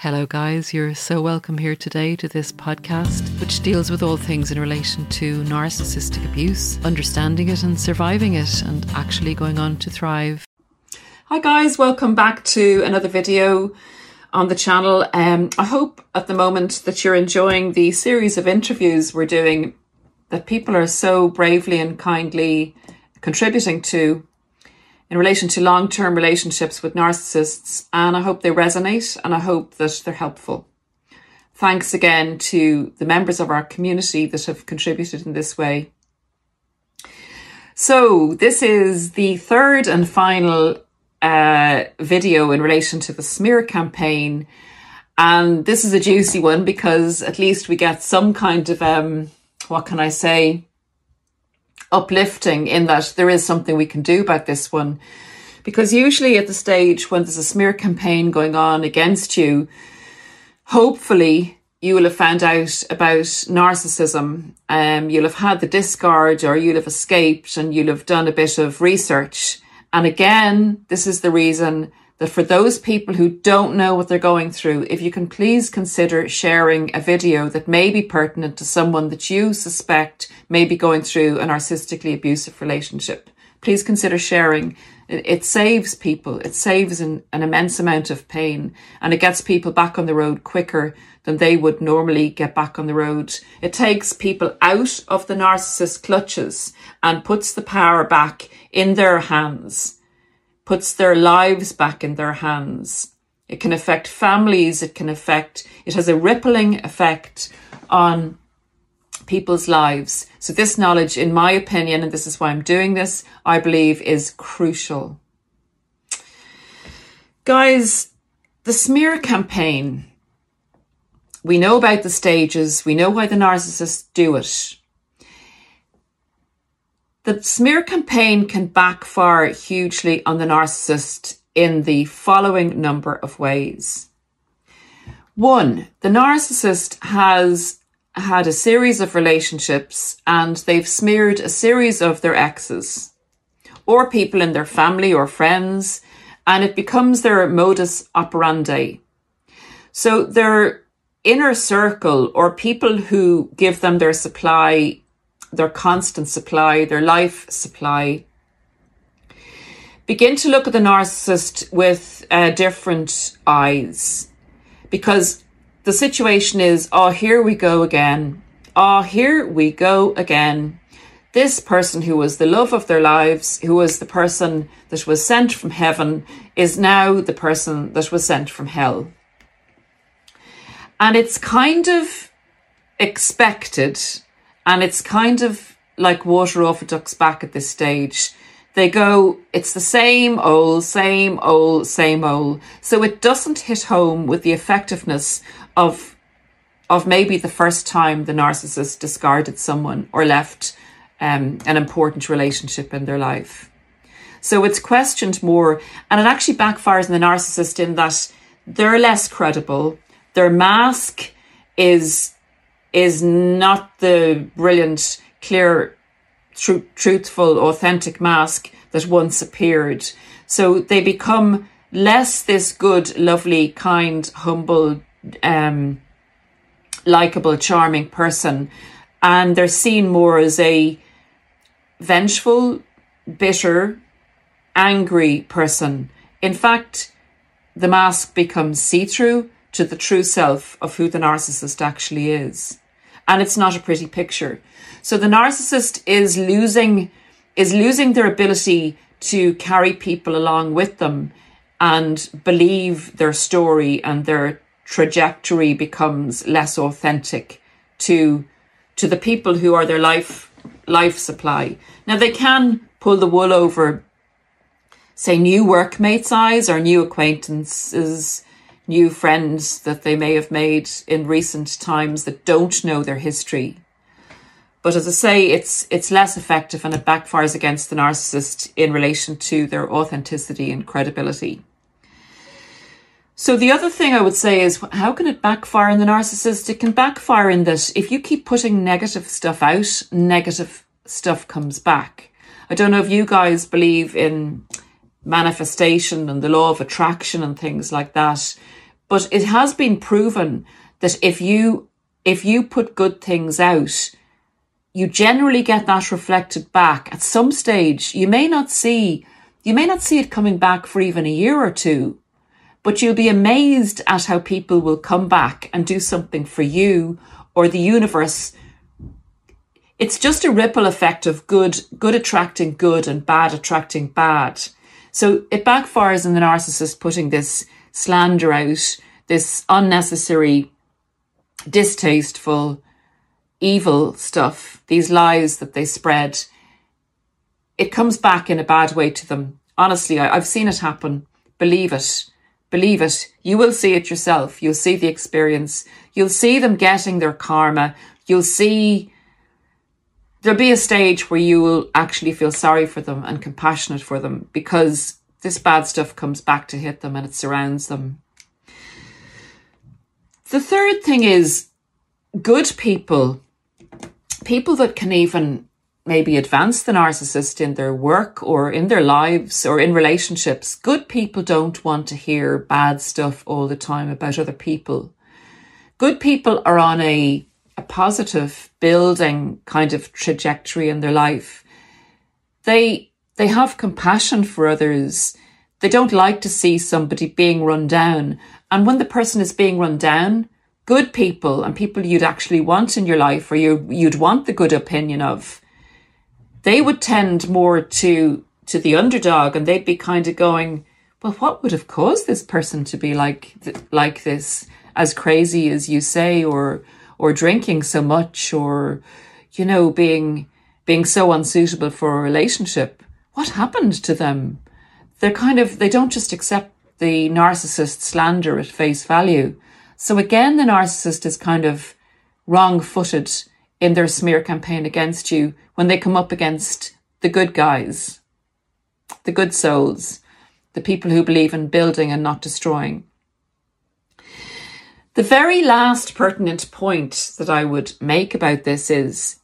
Hello, guys. You're so welcome here today to this podcast, which deals with all things in relation to narcissistic abuse, understanding it and surviving it, and actually going on to thrive. Hi, guys. Welcome back to another video on the channel. Um, I hope at the moment that you're enjoying the series of interviews we're doing that people are so bravely and kindly contributing to in relation to long term relationships with narcissists, and I hope they resonate and I hope that they're helpful. Thanks again to the members of our community that have contributed in this way. So, this is the third and final uh, video in relation to the smear campaign. And this is a juicy one because at least we get some kind of, um, what can I say, uplifting in that there is something we can do about this one. Because usually at the stage when there's a smear campaign going on against you, hopefully you will have found out about narcissism. Um, you'll have had the discard or you'll have escaped and you'll have done a bit of research. And again, this is the reason that for those people who don't know what they're going through, if you can please consider sharing a video that may be pertinent to someone that you suspect may be going through an narcissistically abusive relationship. Please consider sharing. It, saves people. It saves an, an immense amount of pain and it gets people back on the road quicker than they would normally get back on the road. It takes people out of the narcissist clutches and puts the power back in their hands puts their lives back in their hands. It can affect families. It can affect, it has a rippling effect on people's lives. So this knowledge, in my opinion, and this is why I'm doing this, I believe is crucial. Guys, the smear campaign, we know about the stages. We know why the narcissists do it. The smear campaign can backfire hugely on the narcissist in the following number of ways. One, the narcissist has had a series of relationships and they've smeared a series of their exes or people in their family or friends, and it becomes their modus operandi. So their inner circle or people who give them their supply their constant supply, their life supply. Begin to look at the narcissist with uh, different eyes because the situation is, oh, here we go again. Oh, here we go again. This person who was the love of their lives, who was the person that was sent from heaven, is now the person that was sent from hell. And it's kind of expected and it's kind of like water off a duck's back at this stage. They go, it's the same old, same old, same old. So it doesn't hit home with the effectiveness of of maybe the first time the narcissist discarded someone or left um, an important relationship in their life. So it's questioned more, and it actually backfires on the narcissist in that they're less credible. Their mask is is not the brilliant, clear, tr- truthful, authentic mask that once appeared. So they become less this good, lovely, kind, humble, um, likable, charming person, and they're seen more as a vengeful, bitter, angry person. In fact, the mask becomes see through to the true self of who the narcissist actually is and it's not a pretty picture. So the narcissist is losing is losing their ability to carry people along with them and believe their story and their trajectory becomes less authentic to to the people who are their life life supply. Now they can pull the wool over say new workmates' eyes or new acquaintances new friends that they may have made in recent times that don't know their history. But as I say, it's it's less effective and it backfires against the narcissist in relation to their authenticity and credibility. So the other thing I would say is how can it backfire in the narcissist? It can backfire in that if you keep putting negative stuff out, negative stuff comes back. I don't know if you guys believe in manifestation and the law of attraction and things like that, but it has been proven that if you if you put good things out, you generally get that reflected back at some stage. You may not see you may not see it coming back for even a year or two, but you'll be amazed at how people will come back and do something for you or the universe. It's just a ripple effect of good, good attracting good and bad attracting bad. So it backfires in the narcissist putting this slander out, this unnecessary, distasteful, evil stuff, these lies that they spread. It comes back in a bad way to them. Honestly, I, I've seen it happen. Believe it. Believe it. You will see it yourself. You'll see the experience. You'll see them getting their karma. You'll see there'll be a stage where you will actually feel sorry for them and compassionate for them because this bad stuff comes back to hit them and it surrounds them. The third thing is good people, people that can even maybe advance the narcissist in their work or in their lives or in relationships. Good people don't want to hear bad stuff all the time about other people. Good people are on a, a positive building kind of trajectory in their life. They, they have compassion for others. They don't like to see somebody being run down. And when the person is being run down, good people and people you'd actually want in your life or you, you'd want the good opinion of, they would tend more to to the underdog and they'd be kind of going well what would have caused this person to be like like this as crazy as you say or or drinking so much or you know being being so unsuitable for a relationship what happened to them they're kind of they don't just accept the narcissist slander at face value so again the narcissist is kind of wrong-footed in their smear campaign against you when they come up against the good guys, the good souls, the people who believe in building and not destroying. The very last pertinent point that I would make about this is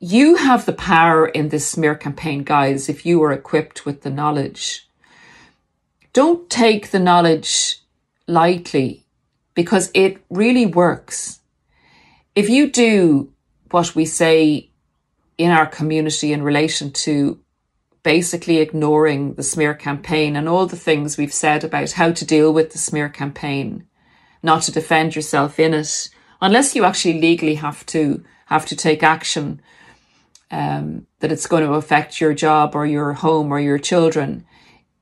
you have the power in this smear campaign, guys, if you are equipped with the knowledge. Don't take the knowledge lightly because it really works. If you do what we say in our community in relation to basically ignoring the smear campaign and all the things we've said about how to deal with the smear campaign, not to defend yourself in it, unless you actually legally have to have to take action um, that it's going to affect your job or your home or your children.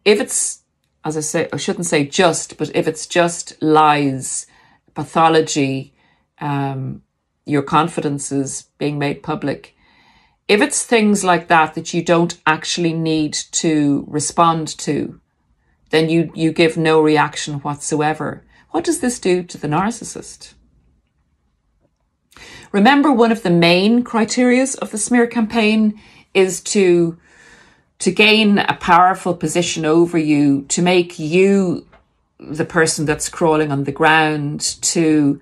If it's, as I say, I shouldn't say just, but if it's just lies, pathology, um, your confidences being made public. If it's things like that that you don't actually need to respond to, then you, you give no reaction whatsoever. What does this do to the narcissist? Remember, one of the main criteria of the smear campaign is to, to gain a powerful position over you, to make you the person that's crawling on the ground, to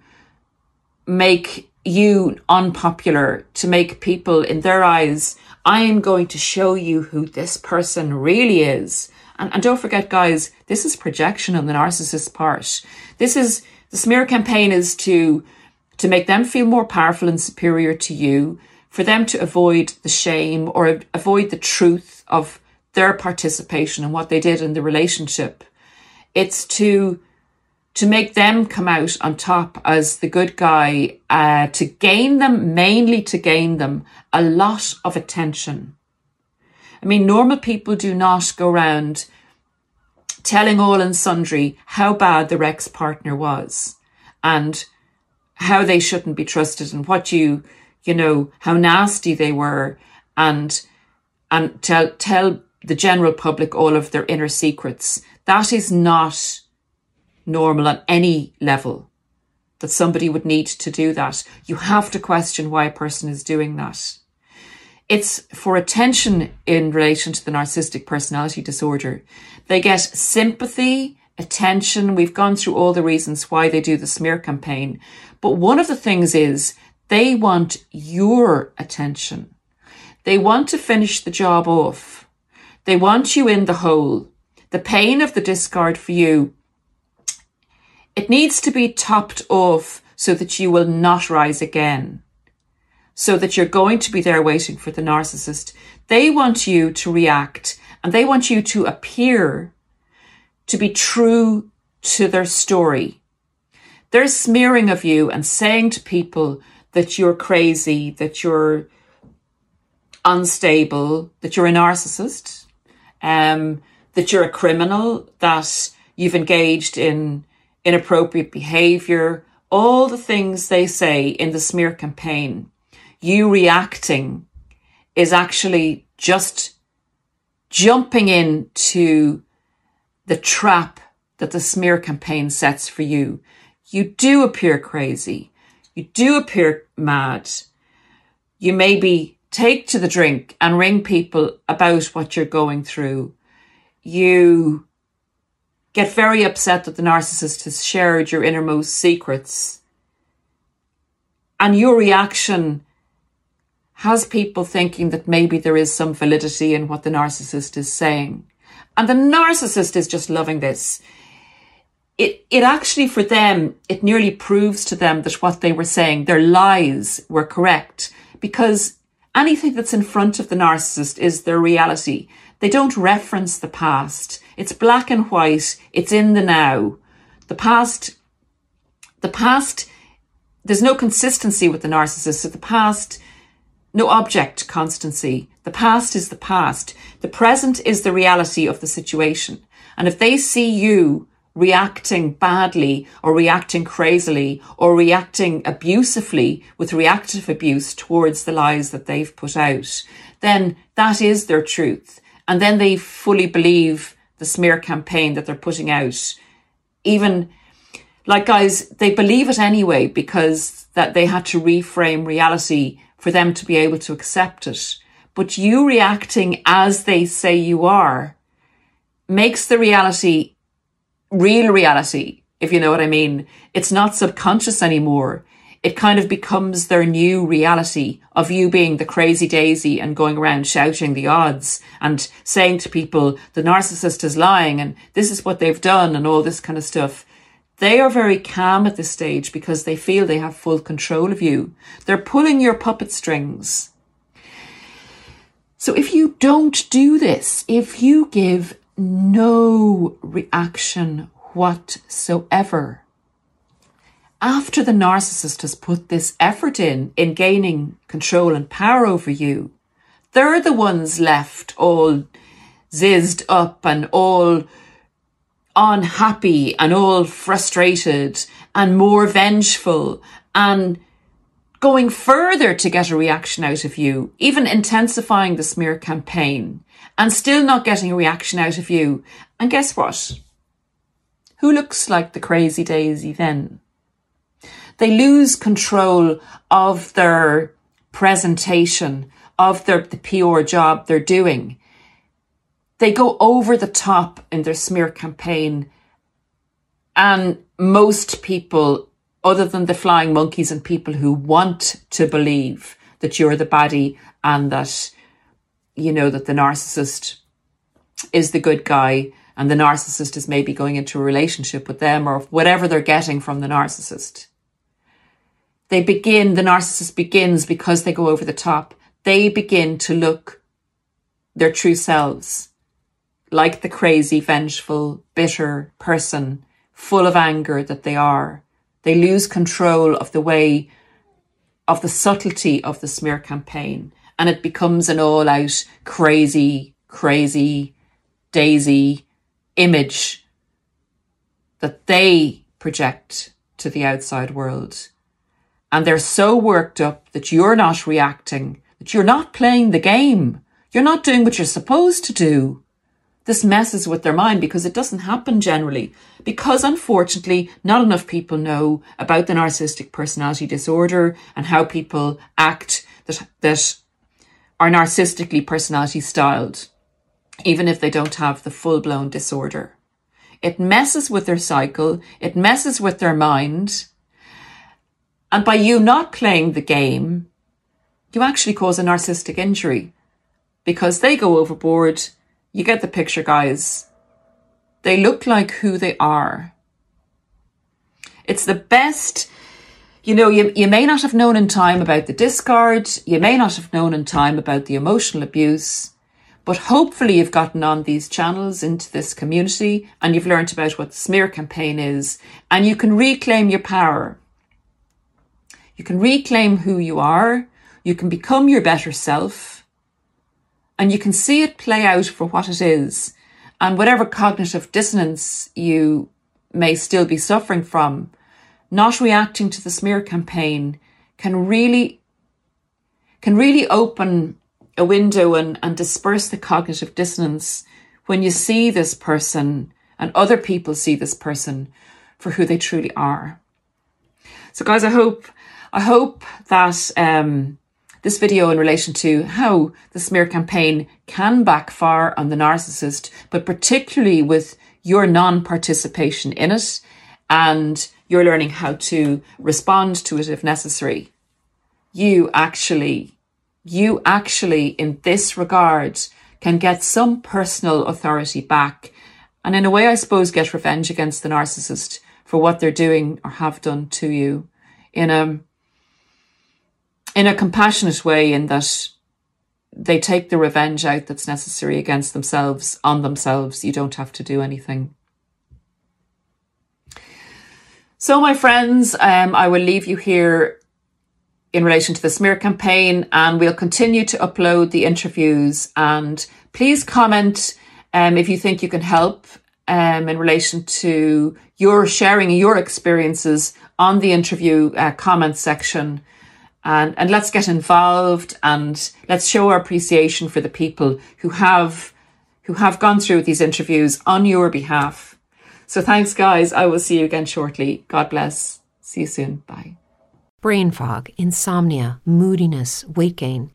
make you unpopular to make people in their eyes, I am going to show you who this person really is. And, and don't forget, guys, this is projection on the narcissist part. This is the smear campaign is to to make them feel more powerful and superior to you, for them to avoid the shame or avoid the truth of their participation and what they did in the relationship. It's to to make them come out on top as the good guy, uh, to gain them, mainly to gain them a lot of attention. I mean, normal people do not go around telling all and sundry how bad their ex partner was and how they shouldn't be trusted and what you, you know, how nasty they were and, and tell, tell the general public all of their inner secrets. That is not normal on any level that somebody would need to do that. You have to question why a person is doing that. It's for attention in relation to the narcissistic personality disorder. They get sympathy, attention. We've gone through all the reasons why they do the smear campaign. But one of the things is they want your attention. They want to finish the job off. They want you in the hole. The pain of the discard for you, it needs to be topped off so that you will not rise again. So that you're going to be there waiting for the narcissist. They want you to react and they want you to appear to be true to their story. They're smearing of you and saying to people that you're crazy, that you're unstable, that you're a narcissist, um, that you're a criminal, that you've engaged in inappropriate behavior, all the things they say in the smear campaign, you reacting is actually just jumping into the trap that the smear campaign sets for you. You do appear crazy. You do appear mad. You maybe take to the drink and ring people about what you're going through. You get very upset that the narcissist has shared your innermost secrets. And your reaction has people thinking that maybe there is some validity in what the narcissist is saying. And the narcissist is just loving this. It, it actually, for them, it nearly proves to them that what they were saying, their lies were correct because anything that's in front of the narcissist is their reality. They don't reference the past. It's black and white. It's in the now. The past, the past, there's no consistency with the narcissist. So the past, no object constancy. The past is the past. The present is the reality of the situation. And if they see you reacting badly or reacting crazily or reacting abusively with reactive abuse towards the lies that they've put out, then that is their truth. And then they fully believe the smear campaign that they're putting out. Even like guys, they believe it anyway because that they had to reframe reality for them to be able to accept it. But you reacting as they say you are makes the reality real reality, if you know what I mean. It's not subconscious anymore. It kind of becomes their new reality of you being the crazy daisy and going around shouting the odds and saying to people, the narcissist is lying and this is what they've done and all this kind of stuff. They are very calm at this stage because they feel they have full control of you. They're pulling your puppet strings. So if you don't do this, if you give no reaction whatsoever, after the narcissist has put this effort in, in gaining control and power over you, they're the ones left all zizzed up and all unhappy and all frustrated and more vengeful and going further to get a reaction out of you, even intensifying the smear campaign and still not getting a reaction out of you. And guess what? Who looks like the crazy daisy then? They lose control of their presentation, of their, the PR job they're doing they go over the top in their smear campaign. And most people, other than the flying monkeys and people who want to believe that you're the baddie and that, you know, that the narcissist is the good guy and the narcissist is maybe going into a relationship with them or whatever they're getting from the narcissist. They begin, the narcissist begins because they go over the top. They begin to look their true selves like the crazy, vengeful, bitter person, full of anger that they are. They lose control of the way, of the subtlety of the smear campaign, and it becomes an all out crazy, crazy, daisy image that they project to the outside world. And they're so worked up that you're not reacting, that you're not playing the game. You're not doing what you're supposed to do this messes with their mind because it doesn't happen generally. Because unfortunately, not enough people know about the narcissistic personality disorder and how people act that, that are narcissistically personality styled, even if they don't have the full blown disorder. It messes with their cycle. It messes with their mind. And by you not playing the game, you actually cause a narcissistic injury because they go overboard you get the picture, guys. They look like who they are. It's the best. You know, you, you may not have known in time about the discard. You may not have known in time about the emotional abuse. But hopefully you've gotten on these channels into this community and you've learned about what the smear campaign is and you can reclaim your power. You can reclaim who you are. You can become your better self and you can see it play out for what it is. And whatever cognitive dissonance you may still be suffering from, not reacting to the smear campaign can really can really open a window and, and disperse the cognitive dissonance when you see this person and other people see this person for who they truly are. So guys, I hope I hope that um, this video in relation to how the smear campaign can backfire on the narcissist, but particularly with your non-participation in it and you're learning how to respond to it if necessary. You actually, you actually in this regard can get some personal authority back and in a way, I suppose, get revenge against the narcissist for what they're doing or have done to you in a in a compassionate way in that they take the revenge out that's necessary against themselves on themselves. You don't have to do anything. So, my friends, um, I will leave you here in relation to the smear campaign, and we'll continue to upload the interviews. And please comment um, if you think you can help um, in relation to your sharing your experiences on the interview uh, comment section and, and let's get involved and let's show our appreciation for the people who have who have gone through these interviews on your behalf. So thanks guys. I will see you again shortly. God bless. See you soon. Bye. Brain fog, insomnia, moodiness, weight gain.